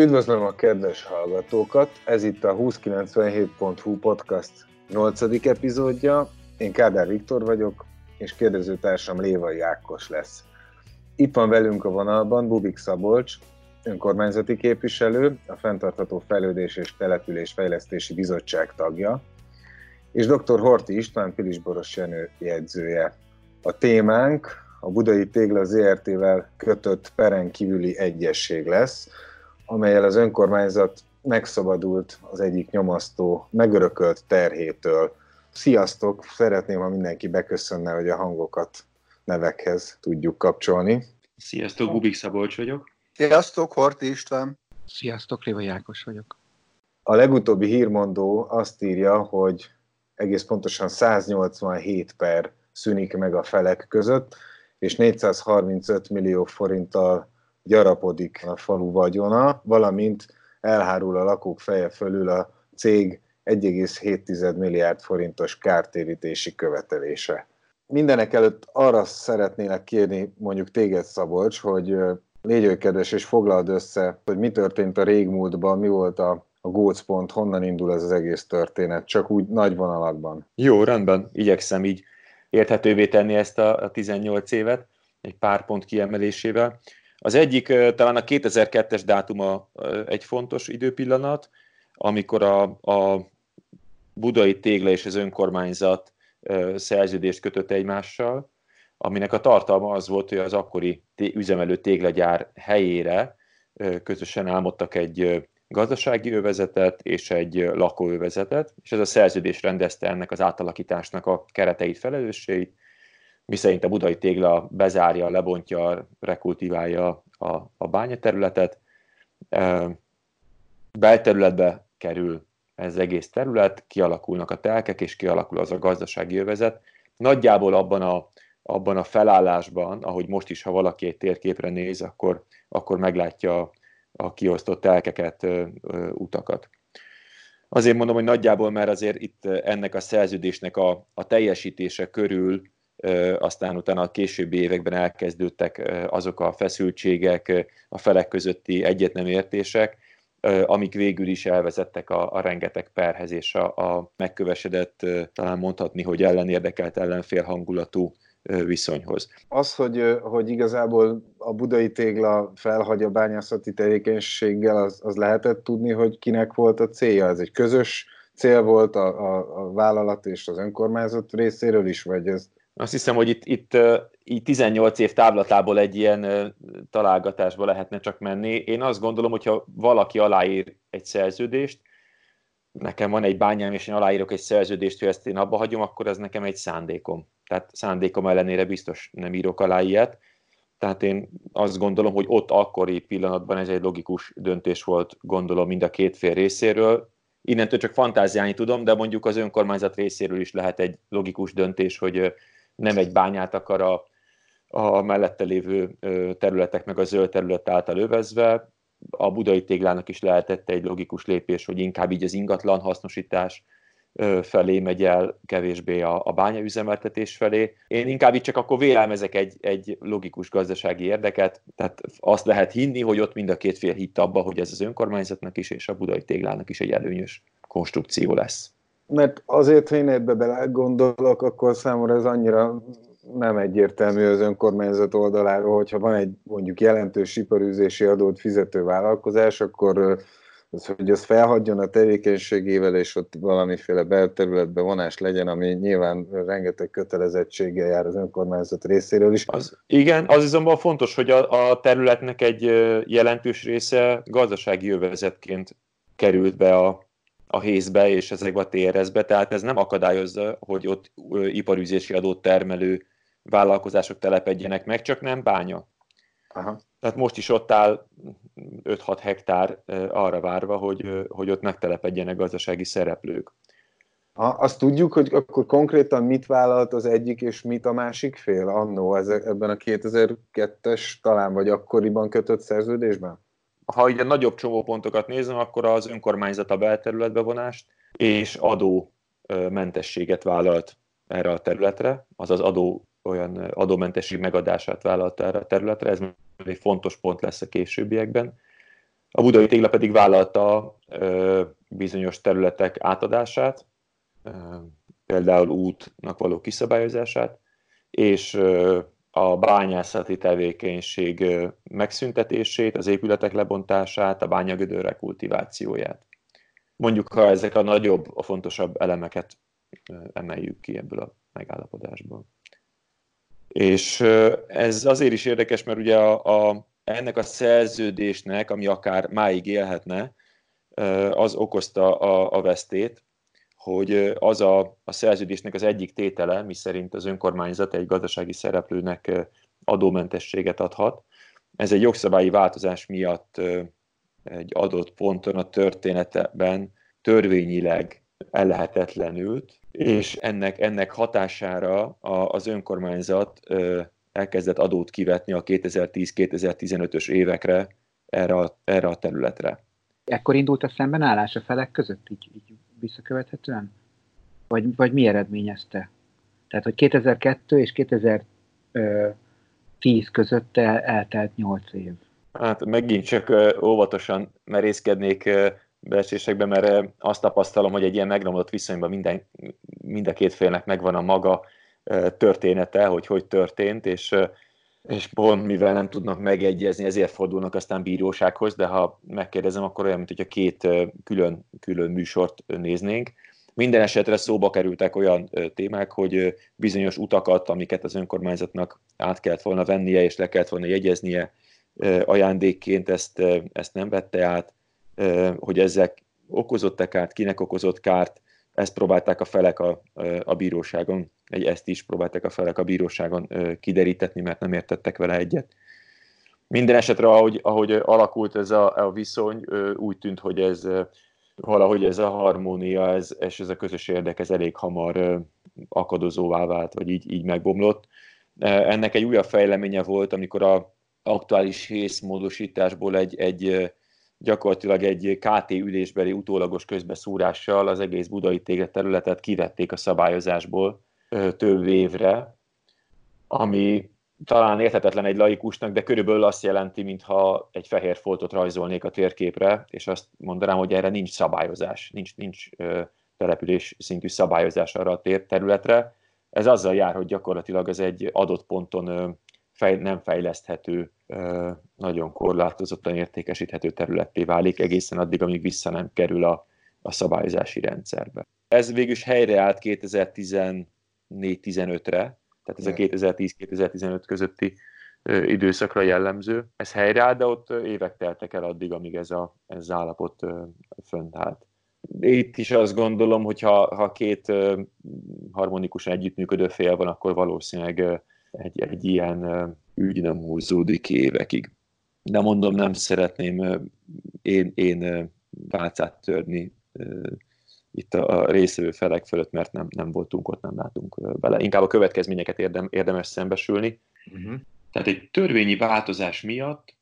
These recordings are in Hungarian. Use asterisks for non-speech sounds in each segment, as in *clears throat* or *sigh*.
Üdvözlöm a kedves hallgatókat! Ez itt a 2097.hu podcast 8. epizódja. Én Kádár Viktor vagyok, és kérdezőtársam Lévai Ákos lesz. Itt van velünk a vonalban Bubik Szabolcs, önkormányzati képviselő, a Fentartható Fejlődés és Település Fejlesztési Bizottság tagja, és dr. Horti István Pilisboros Jenő jegyzője. A témánk a Budai Tégla ZRT-vel kötött peren kívüli egyesség lesz, amelyel az önkormányzat megszabadult az egyik nyomasztó, megörökölt terhétől. Sziasztok! Szeretném, ha mindenki beköszönne, hogy a hangokat nevekhez tudjuk kapcsolni. Sziasztok, Bubik Szabolcs vagyok. Sziasztok, Horti István. Sziasztok, Léva Jákos vagyok. A legutóbbi hírmondó azt írja, hogy egész pontosan 187 per szűnik meg a felek között, és 435 millió forinttal gyarapodik a falu vagyona, valamint elhárul a lakók feje fölül a cég 1,7 milliárd forintos kártérítési követelése. Mindenek előtt arra szeretnélek kérni mondjuk téged, Szabolcs, hogy légy kedves és foglald össze, hogy mi történt a régmúltban, mi volt a, a gócpont, honnan indul ez az egész történet, csak úgy nagy vonalakban. Jó, rendben, igyekszem így érthetővé tenni ezt a, a 18 évet, egy pár pont kiemelésével. Az egyik talán a 2002-es dátuma egy fontos időpillanat, amikor a, a budai tégla és az önkormányzat szerződést kötött egymással, aminek a tartalma az volt, hogy az akkori üzemelő téglagyár helyére közösen álmodtak egy gazdasági övezetet és egy lakóövezetet, és ez a szerződés rendezte ennek az átalakításnak a kereteit, felelősségeit, miszerint a budai tégla bezárja, lebontja, rekultiválja a, a bányaterületet. Belterületbe kerül ez egész terület, kialakulnak a telkek, és kialakul az a gazdasági övezet. Nagyjából abban a, abban a felállásban, ahogy most is, ha valaki egy térképre néz, akkor, akkor meglátja a kiosztott telkeket, utakat. Azért mondom, hogy nagyjából, mert azért itt ennek a szerződésnek a, a teljesítése körül aztán utána a későbbi években elkezdődtek azok a feszültségek, a felek közötti egyetnemértések, amik végül is elvezettek a, a rengeteg perhez és a, a megkövesedett, talán mondhatni, hogy ellenérdekelt ellenfél hangulatú viszonyhoz. Az, hogy, hogy igazából a budai tégla felhagy a bányászati tevékenységgel, az, az lehetett tudni, hogy kinek volt a célja? Ez egy közös cél volt a, a, a vállalat és az önkormányzat részéről is, vagy ez azt hiszem, hogy itt, itt így 18 év távlatából egy ilyen találgatásba lehetne csak menni. Én azt gondolom, hogyha valaki aláír egy szerződést, nekem van egy bányám, és én aláírok egy szerződést, hogy ezt én abba hagyom, akkor ez nekem egy szándékom. Tehát szándékom ellenére biztos nem írok alá ilyet. Tehát én azt gondolom, hogy ott akkori pillanatban ez egy logikus döntés volt, gondolom mind a két fél részéről. Innentől csak fantáziálni tudom, de mondjuk az önkormányzat részéről is lehet egy logikus döntés, hogy nem egy bányát akar a, a mellette lévő területek meg a zöld terület által övezve. A budai téglának is lehetett egy logikus lépés, hogy inkább így az ingatlan hasznosítás felé megy el, kevésbé a, a bányaüzemeltetés felé. Én inkább itt csak akkor vélelmezek egy, egy logikus gazdasági érdeket, tehát azt lehet hinni, hogy ott mind a két fél hitt abba, hogy ez az önkormányzatnak is és a budai téglának is egy előnyös konstrukció lesz mert azért, ha én ebbe belegondolok, akkor számomra ez annyira nem egyértelmű az önkormányzat oldaláról, hogyha van egy mondjuk jelentős iparűzési adót fizető vállalkozás, akkor az, hogy az felhagyjon a tevékenységével, és ott valamiféle belterületbe vonás legyen, ami nyilván rengeteg kötelezettséggel jár az önkormányzat részéről is. Az, igen, az azonban fontos, hogy a, a területnek egy jelentős része gazdasági jövezetként került be a a hézbe és ezekbe a TRS-be, tehát ez nem akadályozza, hogy ott iparüzési adót termelő vállalkozások telepedjenek meg, csak nem bánya. Aha. Tehát most is ott áll 5-6 hektár arra várva, hogy, hogy ott megtelepedjenek gazdasági szereplők. Ha, azt tudjuk, hogy akkor konkrétan mit vállalt az egyik és mit a másik fél annó ebben a 2002-es talán vagy akkoriban kötött szerződésben? ha ugye nagyobb csomópontokat nézem, akkor az önkormányzat a belterületbevonást és adó mentességet vállalt erre a területre, azaz adó, olyan adómentesség megadását vállalta erre a területre, ez egy fontos pont lesz a későbbiekben. A budai tégla pedig vállalta ö, bizonyos területek átadását, például útnak való kiszabályozását, és a bányászati tevékenység megszüntetését, az épületek lebontását, a bányagödörek kultivációját. Mondjuk, ha ezek a nagyobb, a fontosabb elemeket emeljük ki ebből a megállapodásból. És ez azért is érdekes, mert ugye a, a, ennek a szerződésnek, ami akár máig élhetne, az okozta a, a vesztét, hogy az a, a szerződésnek az egyik tétele, mi szerint az önkormányzat egy gazdasági szereplőnek adómentességet adhat. Ez egy jogszabályi változás miatt egy adott ponton a történetben törvényileg ellehetetlenült, és ennek, ennek hatására az önkormányzat elkezdett adót kivetni a 2010-2015-ös évekre erre a, erre a területre. Ekkor indult a szembenállás a felek között, így, így visszakövethetően? Vagy, vagy mi eredményezte? Tehát, hogy 2002 és 2010 között el, eltelt 8 év. Hát megint csak óvatosan merészkednék beesésekbe, mert azt tapasztalom, hogy egy ilyen megromlott viszonyban minden, mind a két félnek megvan a maga története, hogy hogy történt, és, és pont mivel nem tudnak megegyezni, ezért fordulnak aztán bírósághoz, de ha megkérdezem, akkor olyan, mint hogyha két külön, külön műsort néznénk. Minden esetre szóba kerültek olyan témák, hogy bizonyos utakat, amiket az önkormányzatnak át kellett volna vennie, és le kellett volna jegyeznie ajándékként, ezt, ezt nem vette át, hogy ezek okozott-e kárt, kinek okozott kárt, ezt próbálták a felek a, a bíróságon, egy ezt is próbálták a felek a bíróságon kiderítetni, mert nem értettek vele egyet. Minden esetre, ahogy, ahogy alakult ez a, a viszony, úgy tűnt, hogy ez valahogy ez a harmónia, ez, és ez a közös érdek, ez elég hamar akadozóvá vált, vagy így, így megbomlott. Ennek egy újabb fejleménye volt, amikor a aktuális hészmódosításból egy, egy gyakorlatilag egy KT ülésbeli utólagos közbeszúrással az egész budai tégla területet kivették a szabályozásból több évre, ami talán érthetetlen egy laikusnak, de körülbelül azt jelenti, mintha egy fehér foltot rajzolnék a térképre, és azt mondanám, hogy erre nincs szabályozás, nincs, nincs település szintű szabályozás arra a területre. Ez azzal jár, hogy gyakorlatilag ez egy adott ponton fej, nem fejleszthető, nagyon korlátozottan értékesíthető területté válik egészen addig, amíg vissza nem kerül a, a szabályozási rendszerbe. Ez végül is helyreállt 2014-15-re, tehát ez a 2010-2015 közötti időszakra jellemző. Ez helyreáll, de ott évek teltek el addig, amíg ez, a, ez az állapot fönt állt. Itt is azt gondolom, hogy ha, ha két harmonikusan együttműködő fél van, akkor valószínűleg egy, egy ilyen ügy nem húzódik évekig. De mondom, nem szeretném én, én válcát törni itt a részvevő felek fölött, mert nem, nem voltunk ott, nem látunk bele. Inkább a következményeket érdem, érdemes szembesülni. Uh-huh. Tehát egy törvényi változás miatt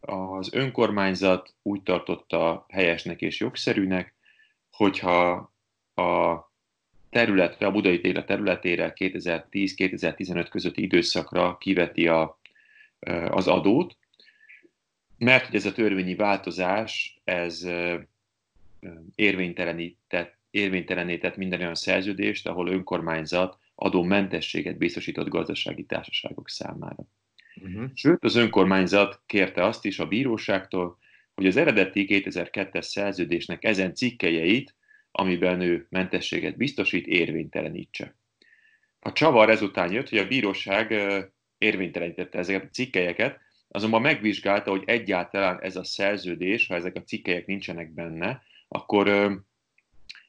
az önkormányzat úgy tartotta helyesnek és jogszerűnek, hogyha a területre, a budai téle területére 2010-2015 közötti időszakra kiveti a, az adót, mert hogy ez a törvényi változás, ez érvénytelenített, érvénytelenített minden olyan szerződést, ahol önkormányzat adómentességet biztosított gazdasági társaságok számára. Uh-huh. Sőt, az önkormányzat kérte azt is a bíróságtól, hogy az eredeti 2002-es szerződésnek ezen cikkejeit amiben ő mentességet biztosít, érvénytelenítse. A csavar ezután jött, hogy a bíróság érvénytelenítette ezeket a cikkelyeket, azonban megvizsgálta, hogy egyáltalán ez a szerződés, ha ezek a cikkelyek nincsenek benne, akkor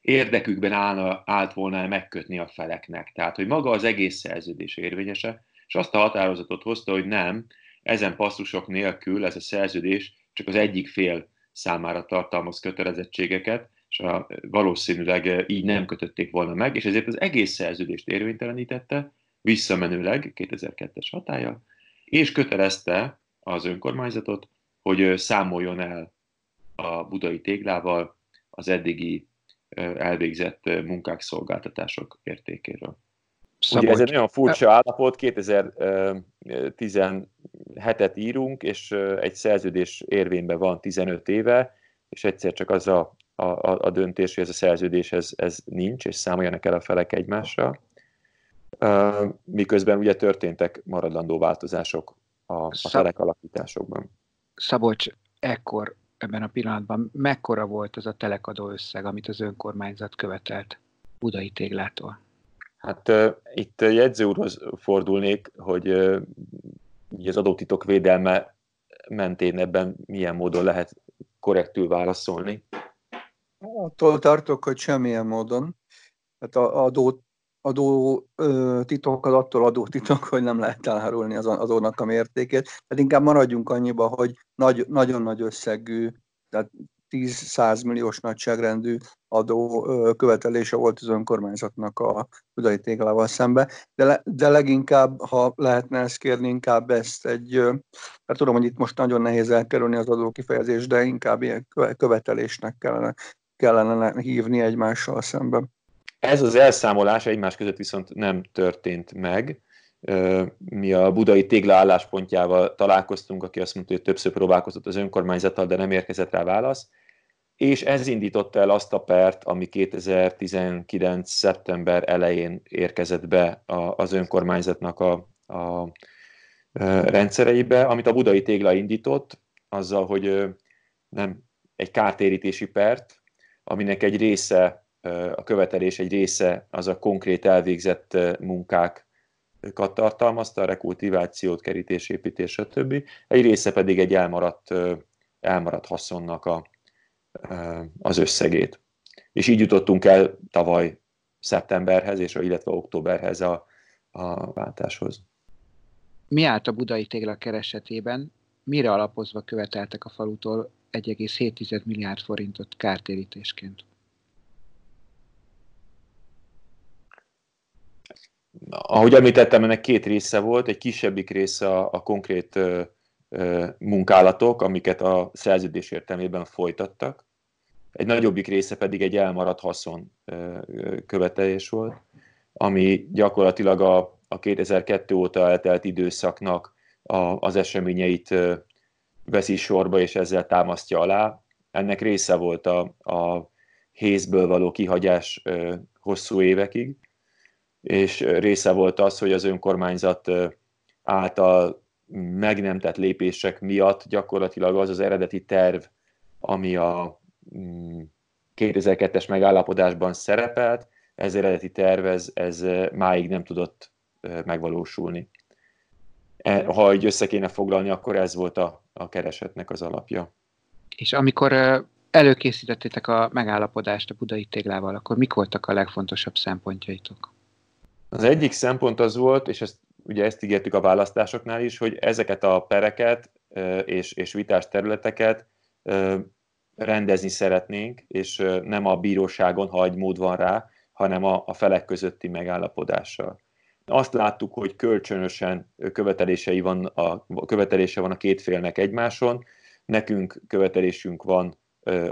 érdekükben állna, állt volna megkötni a feleknek. Tehát, hogy maga az egész szerződés érvényese, és azt a határozatot hozta, hogy nem, ezen passzusok nélkül ez a szerződés csak az egyik fél számára tartalmaz kötelezettségeket, és a, valószínűleg így nem kötötték volna meg, és ezért az egész szerződést érvénytelenítette, visszamenőleg 2002-es hatája, és kötelezte az önkormányzatot, hogy számoljon el a budai téglával az eddigi elvégzett munkák, szolgáltatások értékéről. Ugye ez egy nagyon furcsa állapot, 2017-et írunk, és egy szerződés érvényben van 15 éve, és egyszer csak az a, a, a döntés, hogy ez a szerződés ez, ez nincs, és számoljanak el a felek egymásra. Miközben ugye történtek maradandó változások a, a felek alakításokban. Szabolcs, ekkor ebben a pillanatban mekkora volt az a telekadó összeg, amit az önkormányzat követelt Budai téglától? Hát uh, itt jegyző úrhoz fordulnék, hogy uh, az adótitok védelme mentén ebben milyen módon lehet korrektül válaszolni. Attól tartok, hogy semmilyen módon. Hát adó, adó ö, titokkal attól adó titok, hogy nem lehet elárulni az adónak a mértékét. Tehát inkább maradjunk annyiba, hogy nagy, nagyon nagy összegű, tehát 10-100 milliós nagyságrendű adó követelése volt az önkormányzatnak a budai téglával szembe, de, le, de leginkább, ha lehetne ezt kérni, inkább ezt egy, hát tudom, hogy itt most nagyon nehéz elkerülni az adó kifejezést, de inkább ilyen követelésnek kellene, kellene hívni egymással szemben. Ez az elszámolás egymás között viszont nem történt meg. Mi a budai tégla álláspontjával találkoztunk, aki azt mondta, hogy többször próbálkozott az önkormányzattal, de nem érkezett rá válasz és ez indította el azt a pert, ami 2019. szeptember elején érkezett be az önkormányzatnak a, a rendszereibe, amit a budai tégla indított, azzal, hogy nem egy kártérítési pert, aminek egy része, a követelés egy része az a konkrét elvégzett munkákat tartalmazta, a rekultivációt, kerítésépítés, stb. Egy része pedig egy elmaradt, elmaradt haszonnak a, az összegét. És így jutottunk el tavaly szeptemberhez, és illetve októberhez a, a váltáshoz. Mi állt a budai tégla keresetében? Mire alapozva követeltek a falutól 1,7 milliárd forintot kártérítésként? Ahogy említettem, ennek két része volt. Egy kisebbik része a, a konkrét ö, ö, munkálatok, amiket a szerződés értelmében folytattak egy nagyobbik része pedig egy elmaradt haszon követelés volt, ami gyakorlatilag a, a 2002 óta eltelt időszaknak a, az eseményeit veszi sorba, és ezzel támasztja alá. Ennek része volt a, a hézből való kihagyás hosszú évekig, és része volt az, hogy az önkormányzat által meg nem tett lépések miatt gyakorlatilag az az eredeti terv, ami a 2002-es megállapodásban szerepelt, ez eredeti tervez, ez máig nem tudott megvalósulni. E, ha így össze kéne foglalni, akkor ez volt a, a keresetnek az alapja. És amikor előkészítettétek a megállapodást a budai téglával, akkor mik voltak a legfontosabb szempontjaitok? Az egyik szempont az volt, és ezt, ugye ezt ígértük a választásoknál is, hogy ezeket a pereket és, és vitás területeket rendezni szeretnénk, és nem a bíróságon, ha egy mód van rá, hanem a, a felek közötti megállapodással. Azt láttuk, hogy kölcsönösen követelései van a, követelése van a két félnek egymáson, nekünk követelésünk van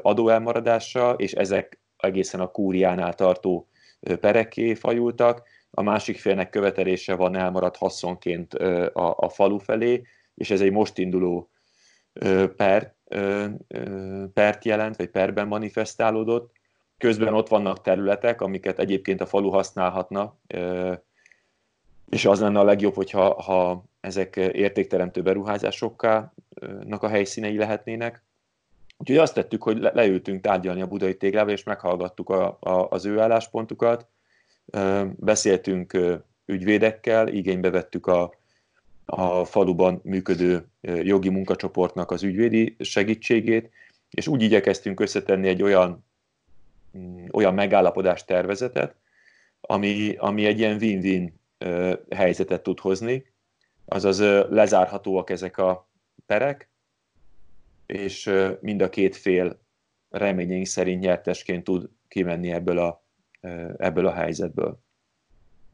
adóelmaradással, és ezek egészen a kúriánál tartó perekké fajultak, a másik félnek követelése van elmaradt haszonként a, a falu felé, és ez egy most induló per, pert jelent, vagy perben manifestálódott. Közben ott vannak területek, amiket egyébként a falu használhatna, és az lenne a legjobb, hogyha ha ezek értékteremtő beruházásoknak a helyszínei lehetnének. Úgyhogy azt tettük, hogy leültünk tárgyalni a budai téglával, és meghallgattuk a, a, az ő álláspontukat, beszéltünk ügyvédekkel, igénybe vettük a, a faluban működő jogi munkacsoportnak az ügyvédi segítségét, és úgy igyekeztünk összetenni egy olyan, mm, olyan megállapodás tervezetet, ami, ami egy ilyen win-win helyzetet tud hozni, azaz lezárhatóak ezek a perek, és mind a két fél reményeink szerint nyertesként tud kimenni ebből a, ebből a helyzetből.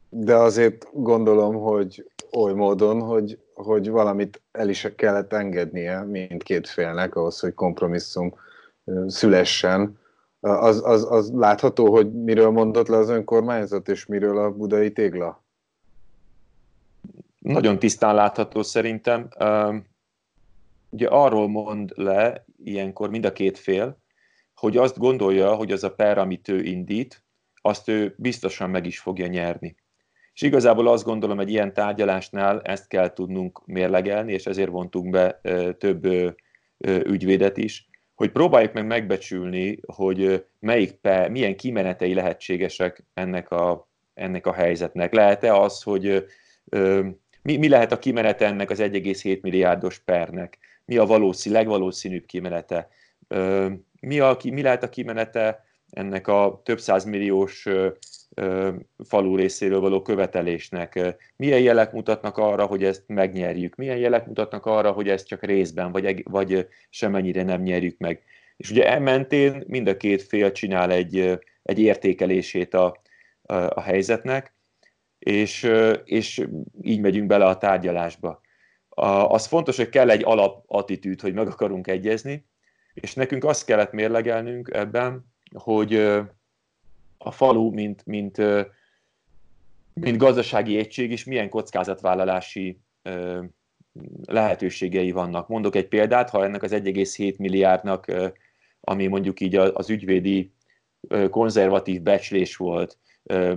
De azért gondolom, hogy oly módon, hogy, hogy valamit el is kellett engednie mindkét félnek ahhoz, hogy kompromisszum szülessen. Az, az, az látható, hogy miről mondott le az önkormányzat, és miről a budai tégla? Nagyon tisztán látható szerintem. Ugye arról mond le ilyenkor mind a két fél, hogy azt gondolja, hogy az a per, amit ő indít, azt ő biztosan meg is fogja nyerni. És igazából azt gondolom, egy ilyen tárgyalásnál ezt kell tudnunk mérlegelni, és ezért vontunk be több ügyvédet is, hogy próbáljuk meg megbecsülni, hogy melyik pe, milyen kimenetei lehetségesek ennek a, ennek a helyzetnek. Lehet-e az, hogy mi, mi lehet a kimenete ennek az 1,7 milliárdos pernek? Mi a valószínű, legvalószínűbb kimenete? Mi, a, mi lehet a kimenete ennek a több százmilliós falu részéről való követelésnek. Milyen jelek mutatnak arra, hogy ezt megnyerjük? Milyen jelek mutatnak arra, hogy ezt csak részben, vagy, vagy semennyire nem nyerjük meg? És ugye ementén mind a két fél csinál egy, egy értékelését a, a, a helyzetnek, és, és így megyünk bele a tárgyalásba. Az fontos, hogy kell egy alapattitűd, hogy meg akarunk egyezni, és nekünk azt kellett mérlegelnünk ebben, hogy a falu, mint, mint, mint gazdasági egység is milyen kockázatvállalási lehetőségei vannak. Mondok egy példát, ha ennek az 1,7 milliárdnak, ami mondjuk így az ügyvédi konzervatív becslés volt,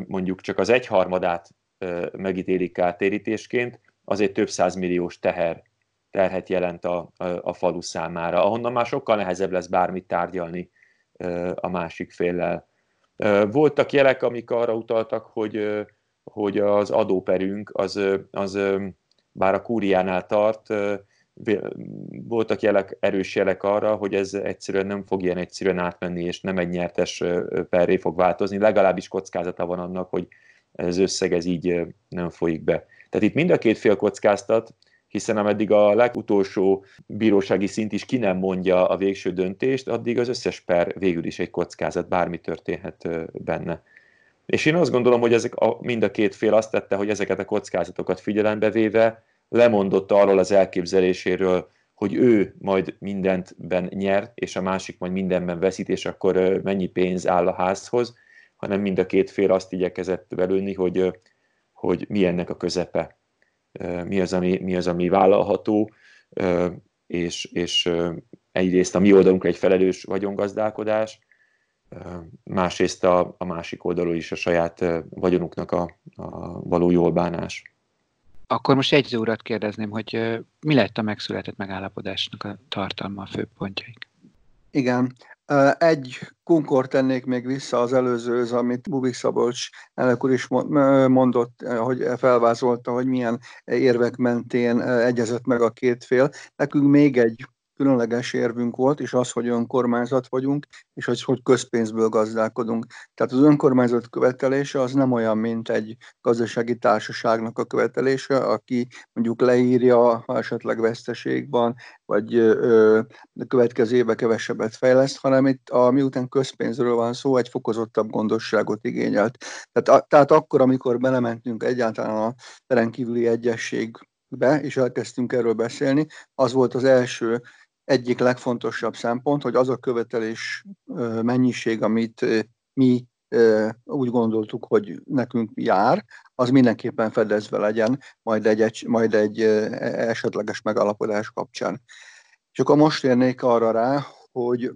mondjuk csak az egyharmadát megítélik kártérítésként, azért több százmilliós teher, terhet jelent a, a, falu számára, ahonnan már sokkal nehezebb lesz bármit tárgyalni a másik féllel. Voltak jelek, amik arra utaltak, hogy, hogy az adóperünk az, az bár a kúriánál tart, voltak jelek, erős jelek arra, hogy ez egyszerűen nem fog ilyen egyszerűen átmenni, és nem egy nyertes perré fog változni. Legalábbis kockázata van annak, hogy ez összeg ez így nem folyik be. Tehát itt mind a két fél kockáztat, hiszen ameddig a legutolsó bírósági szint is ki nem mondja a végső döntést, addig az összes per végül is egy kockázat, bármi történhet benne. És én azt gondolom, hogy ezek a, mind a két fél azt tette, hogy ezeket a kockázatokat figyelembe véve lemondott arról az elképzeléséről, hogy ő majd mindentben nyer, és a másik majd mindenben veszít, és akkor mennyi pénz áll a házhoz, hanem mind a két fél azt igyekezett belülni, hogy, hogy mi ennek a közepe mi az, ami, mi az, ami vállalható, és, és egyrészt a mi oldalunkra egy felelős vagyongazdálkodás, másrészt a, a másik oldalról is a saját vagyonunknak a, a való jól bánás. Akkor most egy urat kérdezném, hogy mi lett a megszületett megállapodásnak a tartalma, a főpontjaik? Igen, egy kunkor tennék még vissza az előzőhöz, amit Bubik Szabolcs elnök úr is mondott, hogy felvázolta, hogy milyen érvek mentén egyezett meg a két fél. Nekünk még egy különleges érvünk volt, és az, hogy önkormányzat vagyunk, és az, hogy közpénzből gazdálkodunk. Tehát az önkormányzat követelése az nem olyan, mint egy gazdasági társaságnak a követelése, aki mondjuk leírja, ha esetleg veszteség van, vagy ö, a következő évben kevesebbet fejleszt, hanem itt, a, miután közpénzről van szó, egy fokozottabb gondosságot igényelt. Tehát, a, tehát akkor, amikor belementünk egyáltalán a rendkívüli egyességbe, és elkezdtünk erről beszélni, az volt az első egyik legfontosabb szempont, hogy az a követelés mennyiség, amit mi úgy gondoltuk, hogy nekünk jár, az mindenképpen fedezve legyen majd egy, majd egy esetleges megalapodás kapcsán. És akkor most érnék arra rá, hogy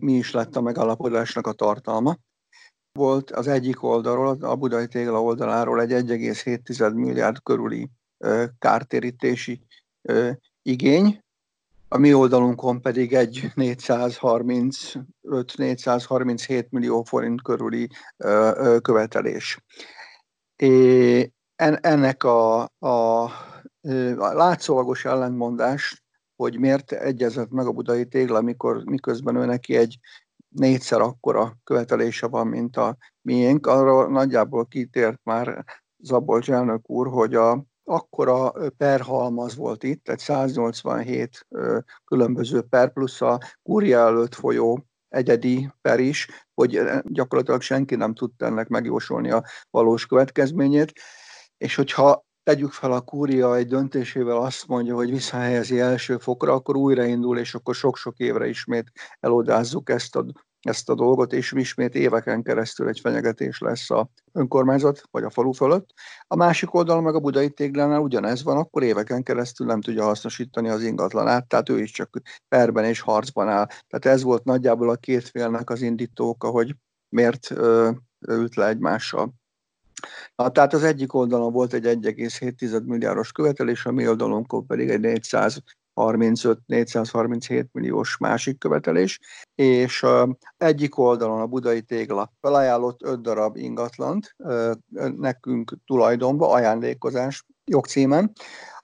mi is lett a megalapodásnak a tartalma. Volt az egyik oldalról, a Budai Tégla oldaláról egy 1,7 milliárd körüli kártérítési igény, a mi oldalunkon pedig egy 435-437 millió forint körüli követelés. Ennek a, a, a látszólagos ellentmondás, hogy miért egyezett meg a budai tégla, mikor, miközben ő neki egy négyszer akkora követelése van, mint a miénk, arra nagyjából kitért már Zabolcs elnök úr, hogy a akkora perhalmaz volt itt, tehát 187 különböző per plusz a kúria előtt folyó egyedi per is, hogy gyakorlatilag senki nem tudta ennek megjósolni a valós következményét, és hogyha tegyük fel a kúria egy döntésével azt mondja, hogy visszahelyezi első fokra, akkor újraindul, és akkor sok-sok évre ismét elodázzuk ezt a ezt a dolgot, és ismét éveken keresztül egy fenyegetés lesz a önkormányzat vagy a falu fölött. A másik oldalon meg a budai téglánál ugyanez van, akkor éveken keresztül nem tudja hasznosítani az ingatlanát, tehát ő is csak perben és harcban áll. Tehát ez volt nagyjából a két félnek az indítóka, hogy miért ö, ült le egymással. Na, tehát az egyik oldalon volt egy 1,7 milliárdos követelés, a mi oldalunkon pedig egy 400 435-437 milliós másik követelés, és egyik oldalon a budai tégla felajánlott 5 darab ingatlant nekünk tulajdonba, ajándékozás jogcímen,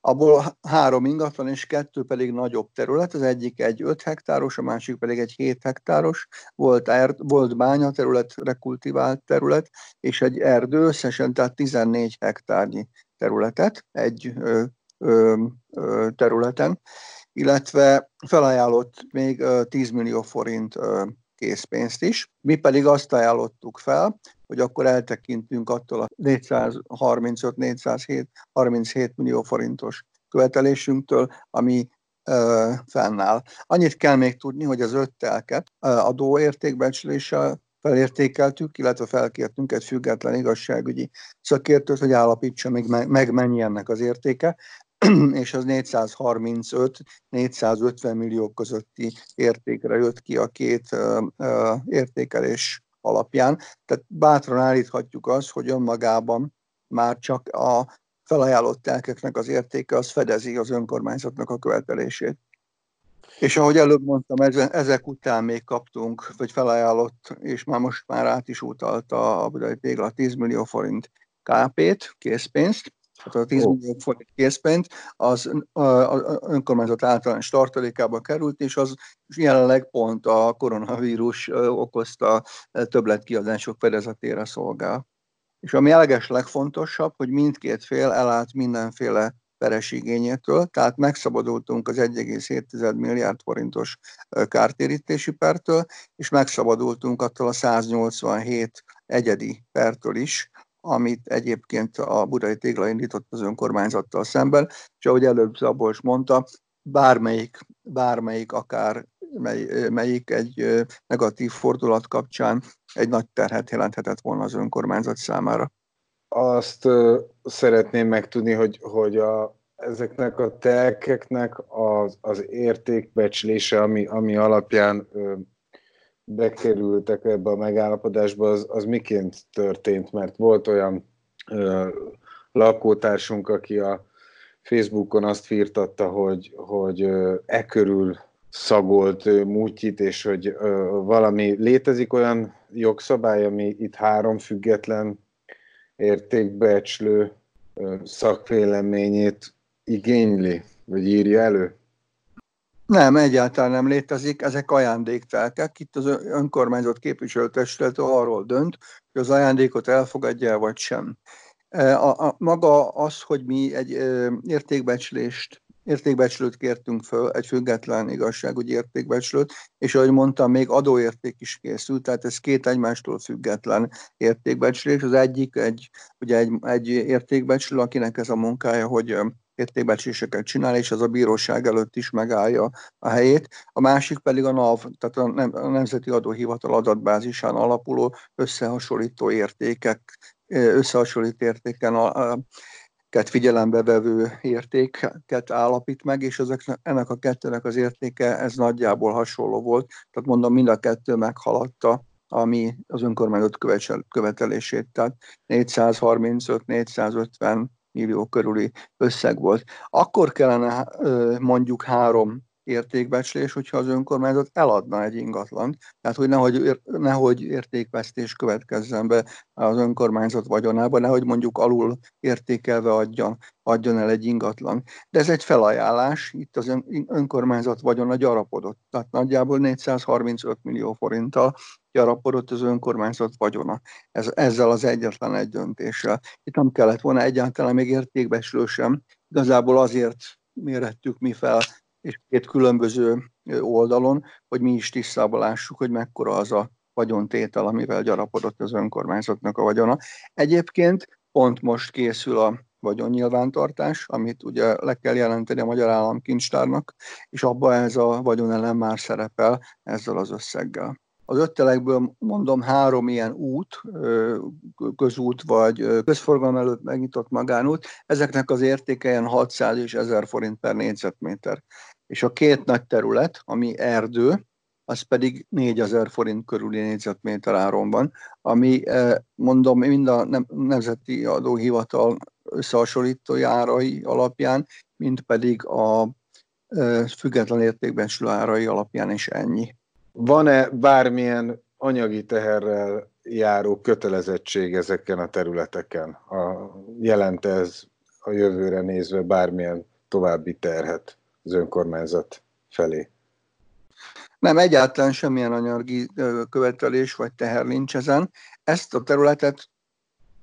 abból három ingatlan és kettő pedig nagyobb terület, az egyik egy 5 hektáros, a másik pedig egy 7 hektáros, volt, erd, volt bánya terület, rekultivált terület, és egy erdő, összesen tehát 14 hektárnyi területet egy területen, illetve felajánlott még 10 millió forint készpénzt is. Mi pedig azt ajánlottuk fel, hogy akkor eltekintünk attól a 435-437 millió forintos követelésünktől, ami ö, fennáll. Annyit kell még tudni, hogy az öt telket adóértékbecsléssel felértékeltük, illetve felkértünk egy független igazságügyi szakértőt, hogy állapítsa meg, meg mennyi ennek az értéke, *clears throat* és az 435-450 millió közötti értékre jött ki a két értékelés alapján. Tehát bátran állíthatjuk azt, hogy önmagában már csak a felajánlott telkeknek az értéke az fedezi az önkormányzatnak a követelését. És ahogy előbb mondtam, ezek után még kaptunk, vagy felajánlott, és már most már át is utalta a Budai Tégla 10 millió forint KP-t, készpénzt, tehát a 10 millió forint készpénzt, az önkormányzat általános tartalékába került, és az jelenleg pont a koronavírus okozta többletkiadások fedezetére szolgál. És ami eleges legfontosabb, hogy mindkét fél elállt mindenféle peres igényétől, tehát megszabadultunk az 1,7 milliárd forintos kártérítési pertől, és megszabadultunk attól a 187 egyedi pertől is, amit egyébként a Budai Tégla indított az önkormányzattal szemben, és ahogy előbb Szabolcs mondta, bármelyik, bármelyik akár mely, melyik egy negatív fordulat kapcsán egy nagy terhet jelenthetett volna az önkormányzat számára. Azt szeretném megtudni, hogy, hogy a, ezeknek a telkeknek az, az értékbecslése, ami, ami alapján bekerültek ebbe a megállapodásba, az, az miként történt? Mert volt olyan ö, lakótársunk, aki a Facebookon azt firtatta, hogy, hogy e körül szagolt ö, és hogy ö, valami létezik olyan jogszabály, ami itt három független értékbecslő szakvéleményét igényli, vagy írja elő? Nem, egyáltalán nem létezik, ezek ajándéktelkek. Itt az önkormányzat képviselőtestület arról dönt, hogy az ajándékot elfogadja vagy sem. E, a, a, maga az, hogy mi egy ö, értékbecslést, értékbecslőt kértünk föl, egy független igazságügyi értékbecslőt, és ahogy mondtam, még adóérték is készült, tehát ez két egymástól független értékbecslés. Az egyik egy, ugye egy, egy értékbecslő, akinek ez a munkája, hogy értékbecséseket csinál, és az a bíróság előtt is megállja a helyét. A másik pedig a NAV, tehát a, Nem- a Nemzeti Adóhivatal adatbázisán alapuló összehasonlító értékek, összehasonlító értéken a, a, figyelembe vevő értéket állapít meg, és ezek, ennek a kettőnek az értéke ez nagyjából hasonló volt. Tehát mondom, mind a kettő meghaladta ami az önkormányzat követelését, tehát 435-450 millió körüli összeg volt. Akkor kellene mondjuk három értékbecslés, hogyha az önkormányzat eladna egy ingatlant. Tehát, hogy nehogy, nehogy értékvesztés következzen be az önkormányzat vagyonába, nehogy mondjuk alul értékelve adjon, adjon el egy ingatlan. De ez egy felajánlás, itt az önkormányzat vagyona gyarapodott. Tehát nagyjából 435 millió forinttal gyarapodott az önkormányzat vagyona. Ez, ezzel az egyetlen egy döntéssel. Itt nem kellett volna egyáltalán még értékbeslő sem. Igazából azért mérettük mi fel és két különböző oldalon, hogy mi is tisztában lássuk, hogy mekkora az a vagyontétel, amivel gyarapodott az önkormányzatnak a vagyona. Egyébként pont most készül a vagyonnyilvántartás, amit ugye le kell jelenteni a Magyar Államkincstárnak, és abban ez a vagyonelem már szerepel ezzel az összeggel. Az öt telekből mondom három ilyen út, közút vagy közforgalom előtt megnyitott magánút, ezeknek az értéke ilyen 600 és 1000 forint per négyzetméter. És a két nagy terület, ami erdő, az pedig 4000 forint körüli négyzetméter áron van, ami mondom mind a Nemzeti Adóhivatal összehasonlító árai alapján, mint pedig a független értékben árai alapján is ennyi. Van-e bármilyen anyagi teherrel járó kötelezettség ezeken a területeken? A, jelent ez a jövőre nézve bármilyen további terhet az önkormányzat felé? Nem, egyáltalán semmilyen anyagi követelés vagy teher nincs ezen. Ezt a területet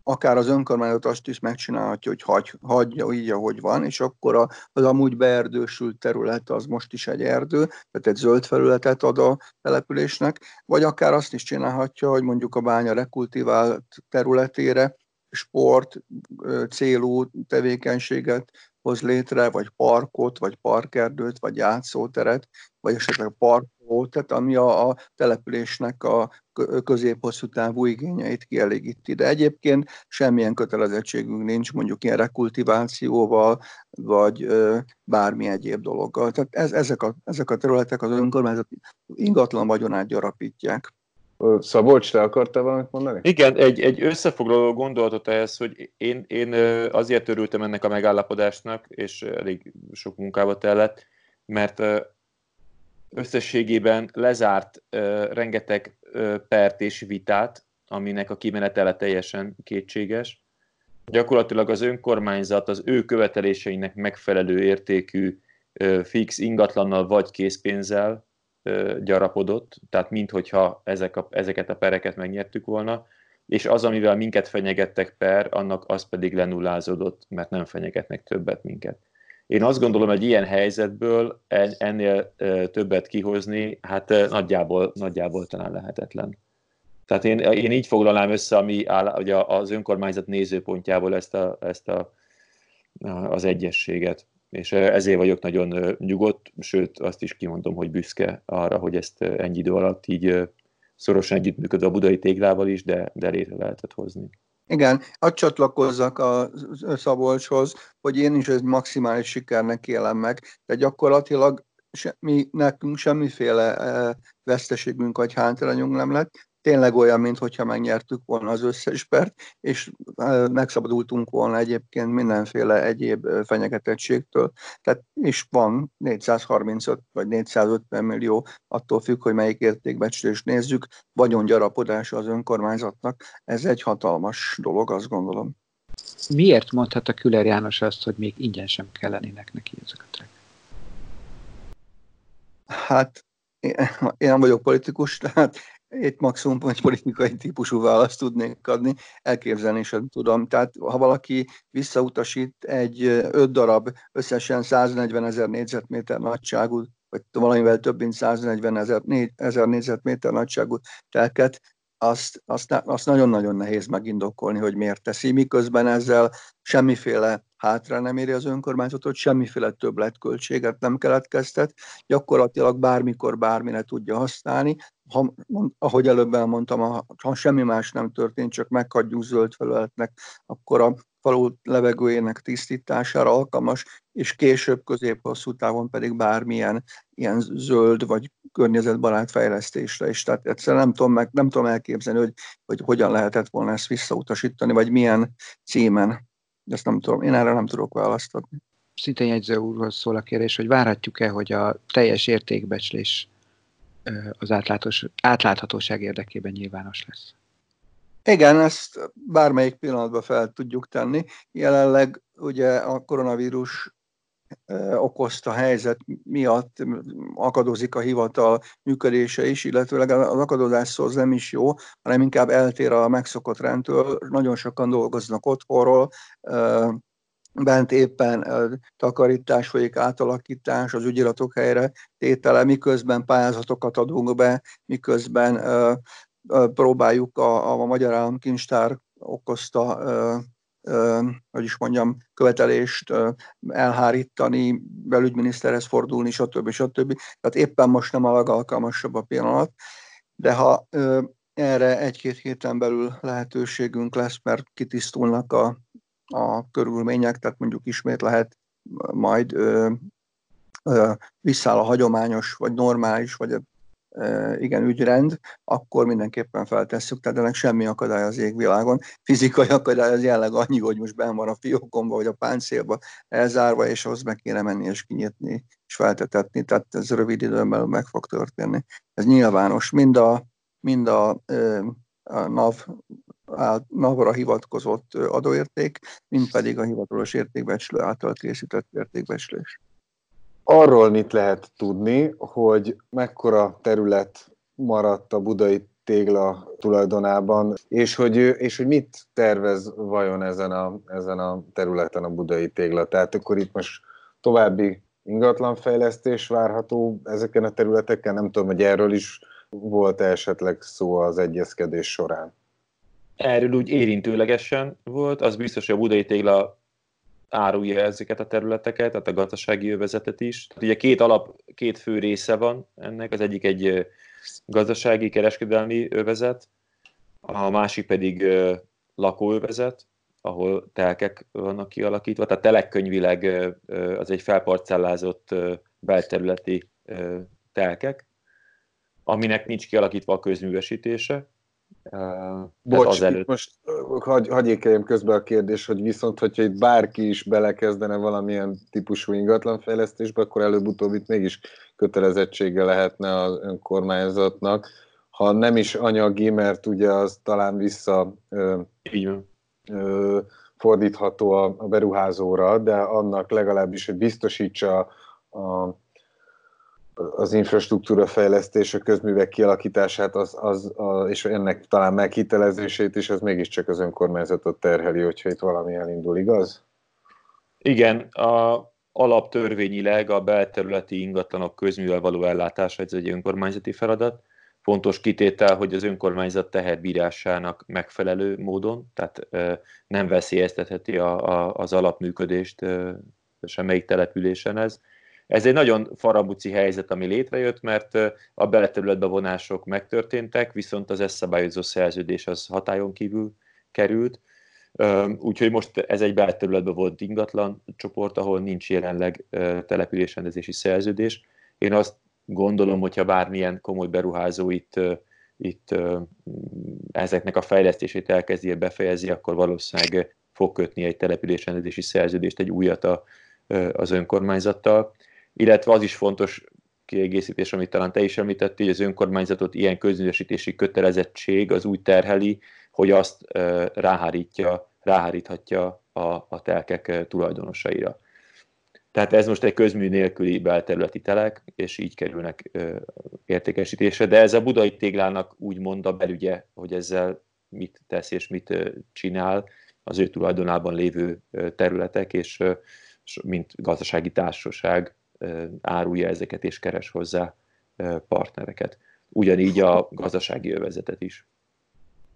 akár az önkormányzat azt is megcsinálhatja, hogy hagy, hagyja így, ahogy van, és akkor az amúgy beerdősült terület az most is egy erdő, tehát egy zöld felületet ad a településnek, vagy akár azt is csinálhatja, hogy mondjuk a bánya rekultivált területére sport célú tevékenységet hoz létre, vagy parkot, vagy parkerdőt, vagy játszóteret, vagy esetleg parkolót, tehát ami a, a településnek a középhosszú távú igényeit kielégíti. De egyébként semmilyen kötelezettségünk nincs mondjuk ilyen rekultivációval, vagy ö, bármi egyéb dologgal. Tehát ez, ezek, a, ezek a területek az önkormányzat ingatlan vagyonát gyarapítják. Szabolcs, te akartál valamit mondani? Igen, egy, egy összefoglaló gondolatot ehhez, hogy én, én azért örültem ennek a megállapodásnak, és elég sok munkába tellett, mert összességében lezárt rengeteg pert és vitát, aminek a kimenetele teljesen kétséges. Gyakorlatilag az önkormányzat az ő követeléseinek megfelelő értékű fix ingatlannal vagy készpénzzel gyarapodott, tehát minthogyha ezek a, ezeket a pereket megnyertük volna, és az, amivel minket fenyegettek per, annak az pedig lenullázódott, mert nem fenyegetnek többet minket. Én azt gondolom, hogy ilyen helyzetből ennél többet kihozni, hát nagyjából, nagyjából talán lehetetlen. Tehát én, én így foglalnám össze, ami áll, ugye az önkormányzat nézőpontjából ezt, a, ezt a, az egyességet és ezért vagyok nagyon nyugodt, sőt azt is kimondom, hogy büszke arra, hogy ezt ennyi idő alatt így szorosan együttműködve a budai téglával is, de, de létre lehetett hozni. Igen, hadd csatlakozzak a Szabolcshoz, hogy én is egy maximális sikernek élem meg, de gyakorlatilag mi, nekünk semmiféle veszteségünk vagy hátrányunk nem lett, tényleg olyan, mintha megnyertük volna az összes pert, és megszabadultunk volna egyébként mindenféle egyéb fenyegetettségtől. Tehát is van 435 vagy 450 millió, attól függ, hogy melyik értékbecslést nézzük, vagyongyarapodása az önkormányzatnak. Ez egy hatalmas dolog, azt gondolom. Miért mondhatta Küller János azt, hogy még ingyen sem kellenének neki ezek a trek? Hát én nem vagyok politikus, tehát itt maximum egy politikai típusú választ tudnék adni, elképzelni sem tudom. Tehát ha valaki visszautasít egy öt darab összesen 140 ezer négyzetméter nagyságú, vagy valamivel több mint 140 ezer, négyzetméter nagyságú telket, azt, azt, azt nagyon-nagyon nehéz megindokolni, hogy miért teszi, miközben ezzel semmiféle hátra nem éri az önkormányzatot, semmiféle többletköltséget nem keletkeztet, gyakorlatilag bármikor bármire tudja használni, ha, ahogy előbb elmondtam, ha, semmi más nem történt, csak meghagyjuk zöld felületnek, akkor a falu levegőjének tisztítására alkalmas, és később közép-hosszú távon pedig bármilyen ilyen zöld vagy környezetbarát fejlesztésre is. Tehát egyszerűen nem tudom, meg, nem tudom elképzelni, hogy, hogy hogyan lehetett volna ezt visszautasítani, vagy milyen címen. Ezt nem tudom, én erre nem tudok választani. Szintén jegyző úrhoz szól a kérdés, hogy várhatjuk-e, hogy a teljes értékbecslés az átláthatóság érdekében nyilvános lesz? Igen, ezt bármelyik pillanatban fel tudjuk tenni. Jelenleg ugye a koronavírus okozta helyzet miatt akadozik a hivatal működése is, illetve az akadozás szó nem is jó, hanem inkább eltér a megszokott rendtől. Nagyon sokan dolgoznak otthonról, bent éppen takarítás folyik, átalakítás, az ügyiratok helyre tétele, miközben pályázatokat adunk be, miközben próbáljuk a, a Magyar Államkincstár okozta hogy is mondjam, követelést elhárítani, belügyminiszterhez fordulni, stb. stb. Tehát éppen most nem a legalkalmasabb a pillanat. de ha ö, erre egy-két héten belül lehetőségünk lesz, mert kitisztulnak a, a körülmények, tehát mondjuk ismét lehet majd ö, ö, visszáll a hagyományos, vagy normális, vagy igen, ügyrend, akkor mindenképpen feltesszük, tehát ennek semmi akadály az égvilágon. Fizikai akadály az jelleg annyi, hogy most benn van a fiókomba, vagy a páncélba elzárva, és ahhoz meg kéne menni és kinyitni, és feltetetni, tehát ez rövid időn belül meg fog történni. Ez nyilvános, mind a, mind a, a NAV NAV-ra hivatkozott adóérték, mint pedig a hivatalos értékbecslő által készített értékbecslés. Arról mit lehet tudni, hogy mekkora terület maradt a budai tégla tulajdonában, és hogy, és hogy mit tervez vajon ezen a, ezen a területen a budai tégla. Tehát akkor itt most további ingatlanfejlesztés várható ezeken a területeken, nem tudom, hogy erről is volt esetleg szó az egyezkedés során. Erről úgy érintőlegesen volt, az biztos, hogy a budai tégla árulja ezeket a területeket, tehát a gazdasági övezetet is. Tehát ugye két alap, két fő része van ennek, az egyik egy gazdasági, kereskedelmi övezet, a másik pedig lakóövezet, ahol telkek vannak kialakítva, tehát telekkönyvileg az egy felparcellázott belterületi telkek, aminek nincs kialakítva a közművesítése, Bocs, az előtt. most hagy, hagyj közben a kérdés, hogy viszont, hogyha itt bárki is belekezdene valamilyen típusú ingatlanfejlesztésbe, akkor előbb-utóbb itt mégis kötelezettsége lehetne az önkormányzatnak. Ha nem is anyagi, mert ugye az talán vissza ö, ö, fordítható a, a beruházóra, de annak legalábbis, hogy biztosítsa a az infrastruktúra fejlesztés, a közművek kialakítását az, az, a, és ennek talán meghitelezését is, az mégiscsak az önkormányzatot terheli, hogyha itt valami elindul, igaz? Igen, a alaptörvényileg a belterületi ingatlanok közművel való ellátása ez egy önkormányzati feladat. Fontos kitétel, hogy az önkormányzat teherbírásának megfelelő módon, tehát nem veszélyeztetheti a, a, az alapműködést semmelyik településen ez ez egy nagyon farabuci helyzet, ami létrejött, mert a beleterületbe vonások megtörténtek, viszont az ezt szabályozó szerződés az hatályon kívül került, úgyhogy most ez egy belterületbe volt ingatlan csoport, ahol nincs jelenleg településrendezési szerződés. Én azt gondolom, hogyha bármilyen komoly beruházó itt, itt ezeknek a fejlesztését elkezdi, befejezi, akkor valószínűleg fog kötni egy településrendezési szerződést, egy újat a, az önkormányzattal illetve az is fontos kiegészítés, amit talán te is említettél, hogy az önkormányzatot ilyen közművesítési kötelezettség az úgy terheli, hogy azt ráhárítja, ráháríthatja a, a telkek tulajdonosaira. Tehát ez most egy közmű nélküli belterületi telek, és így kerülnek ö, értékesítésre, de ez a budai téglának úgy mond a belügye, hogy ezzel mit tesz és mit ö, csinál az ő tulajdonában lévő ö, területek, és ö, mint gazdasági társaság árulja ezeket és keres hozzá partnereket. Ugyanígy a gazdasági övezetet is.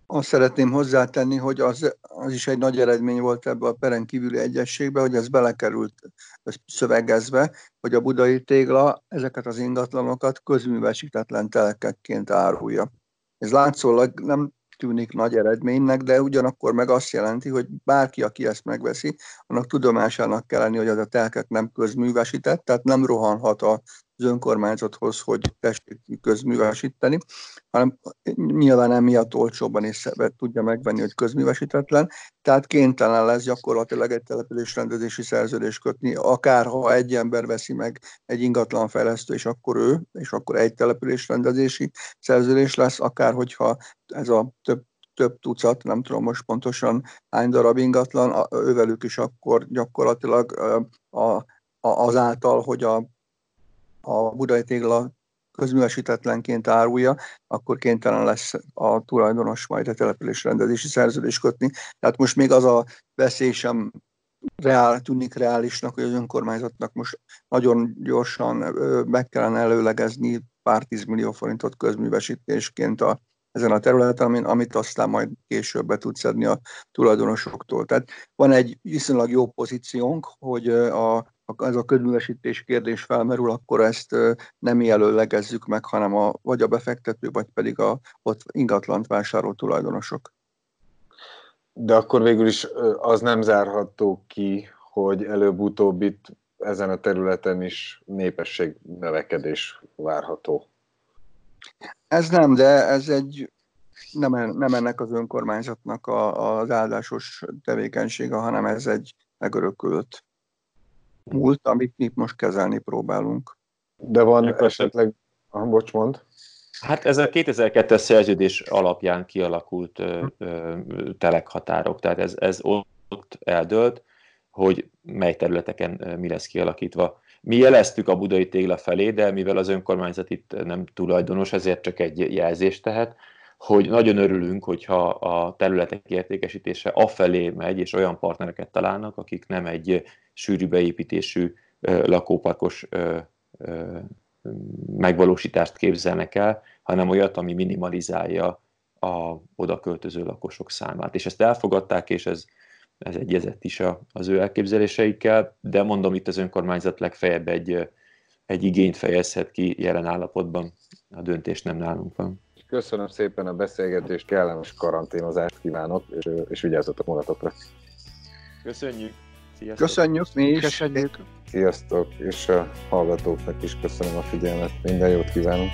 Azt szeretném hozzátenni, hogy az, az is egy nagy eredmény volt ebbe a peren kívüli egyességbe, hogy ez belekerült szövegezve, hogy a budai tégla ezeket az ingatlanokat közművesítetlen telekekként árulja. Ez látszólag nem tűnik nagy eredménynek, de ugyanakkor meg azt jelenti, hogy bárki, aki ezt megveszi, annak tudomásának kell lenni, hogy az a telkek nem közművesített, tehát nem rohanhat a az önkormányzathoz, hogy tessék közművesíteni, hanem nyilván emiatt olcsóban is tudja megvenni, hogy közművesítetlen, tehát kénytelen lesz gyakorlatilag egy településrendezési szerződést kötni, akár ha egy ember veszi meg egy ingatlanfejlesztő, és akkor ő, és akkor egy településrendezési szerződés lesz, akár hogyha ez a több több tucat, nem tudom most pontosan hány darab ingatlan, ővelük is akkor gyakorlatilag a, a, azáltal, hogy a a budai tégla közművesítetlenként árulja, akkor kénytelen lesz a tulajdonos majd a település rendezési szerződést kötni. Tehát most még az a veszély sem reál, tűnik reálisnak, hogy az önkormányzatnak most nagyon gyorsan meg kellene előlegezni pár tízmillió forintot közművesítésként a ezen a területen, amit aztán majd később be tudsz szedni a tulajdonosoktól. Tehát van egy viszonylag jó pozíciónk, hogy a ez a közművesítés kérdés felmerül, akkor ezt nem jelöllegezzük meg, hanem a, vagy a befektető, vagy pedig a ott ingatlant vásárló tulajdonosok. De akkor végül is az nem zárható ki, hogy előbb-utóbb itt ezen a területen is népesség növekedés várható. Ez nem, de ez egy nem, nem ennek az önkormányzatnak a, az áldásos tevékenysége, hanem ez egy megörökölött múlt, amit mi most kezelni próbálunk. De van Ekkor esetleg, ah, bocs, mond. Hát ez a 2002-es szerződés alapján kialakult ö, ö, telekhatárok, tehát ez, ez ott eldőlt, hogy mely területeken mi lesz kialakítva. Mi jeleztük a budai tégla felé, de mivel az önkormányzat itt nem tulajdonos, ezért csak egy jelzést tehet, hogy nagyon örülünk, hogyha a területek értékesítése afelé megy, és olyan partnereket találnak, akik nem egy sűrű beépítésű lakóparkos megvalósítást képzelnek el, hanem olyat, ami minimalizálja a oda költöző lakosok számát. És ezt elfogadták, és ez, ez egyezett is a, az ő elképzeléseikkel, de mondom, itt az önkormányzat legfeljebb egy, egy igényt fejezhet ki jelen állapotban, a döntés nem nálunk van. Köszönöm szépen a beszélgetést, kellemes karanténozást kívánok, és, és vigyázzatok magatokra. Köszönjük! Sziasztok. Köszönjük mi is! Köszönjük! Sziasztok, és a hallgatóknak is köszönöm a figyelmet, minden jót kívánunk!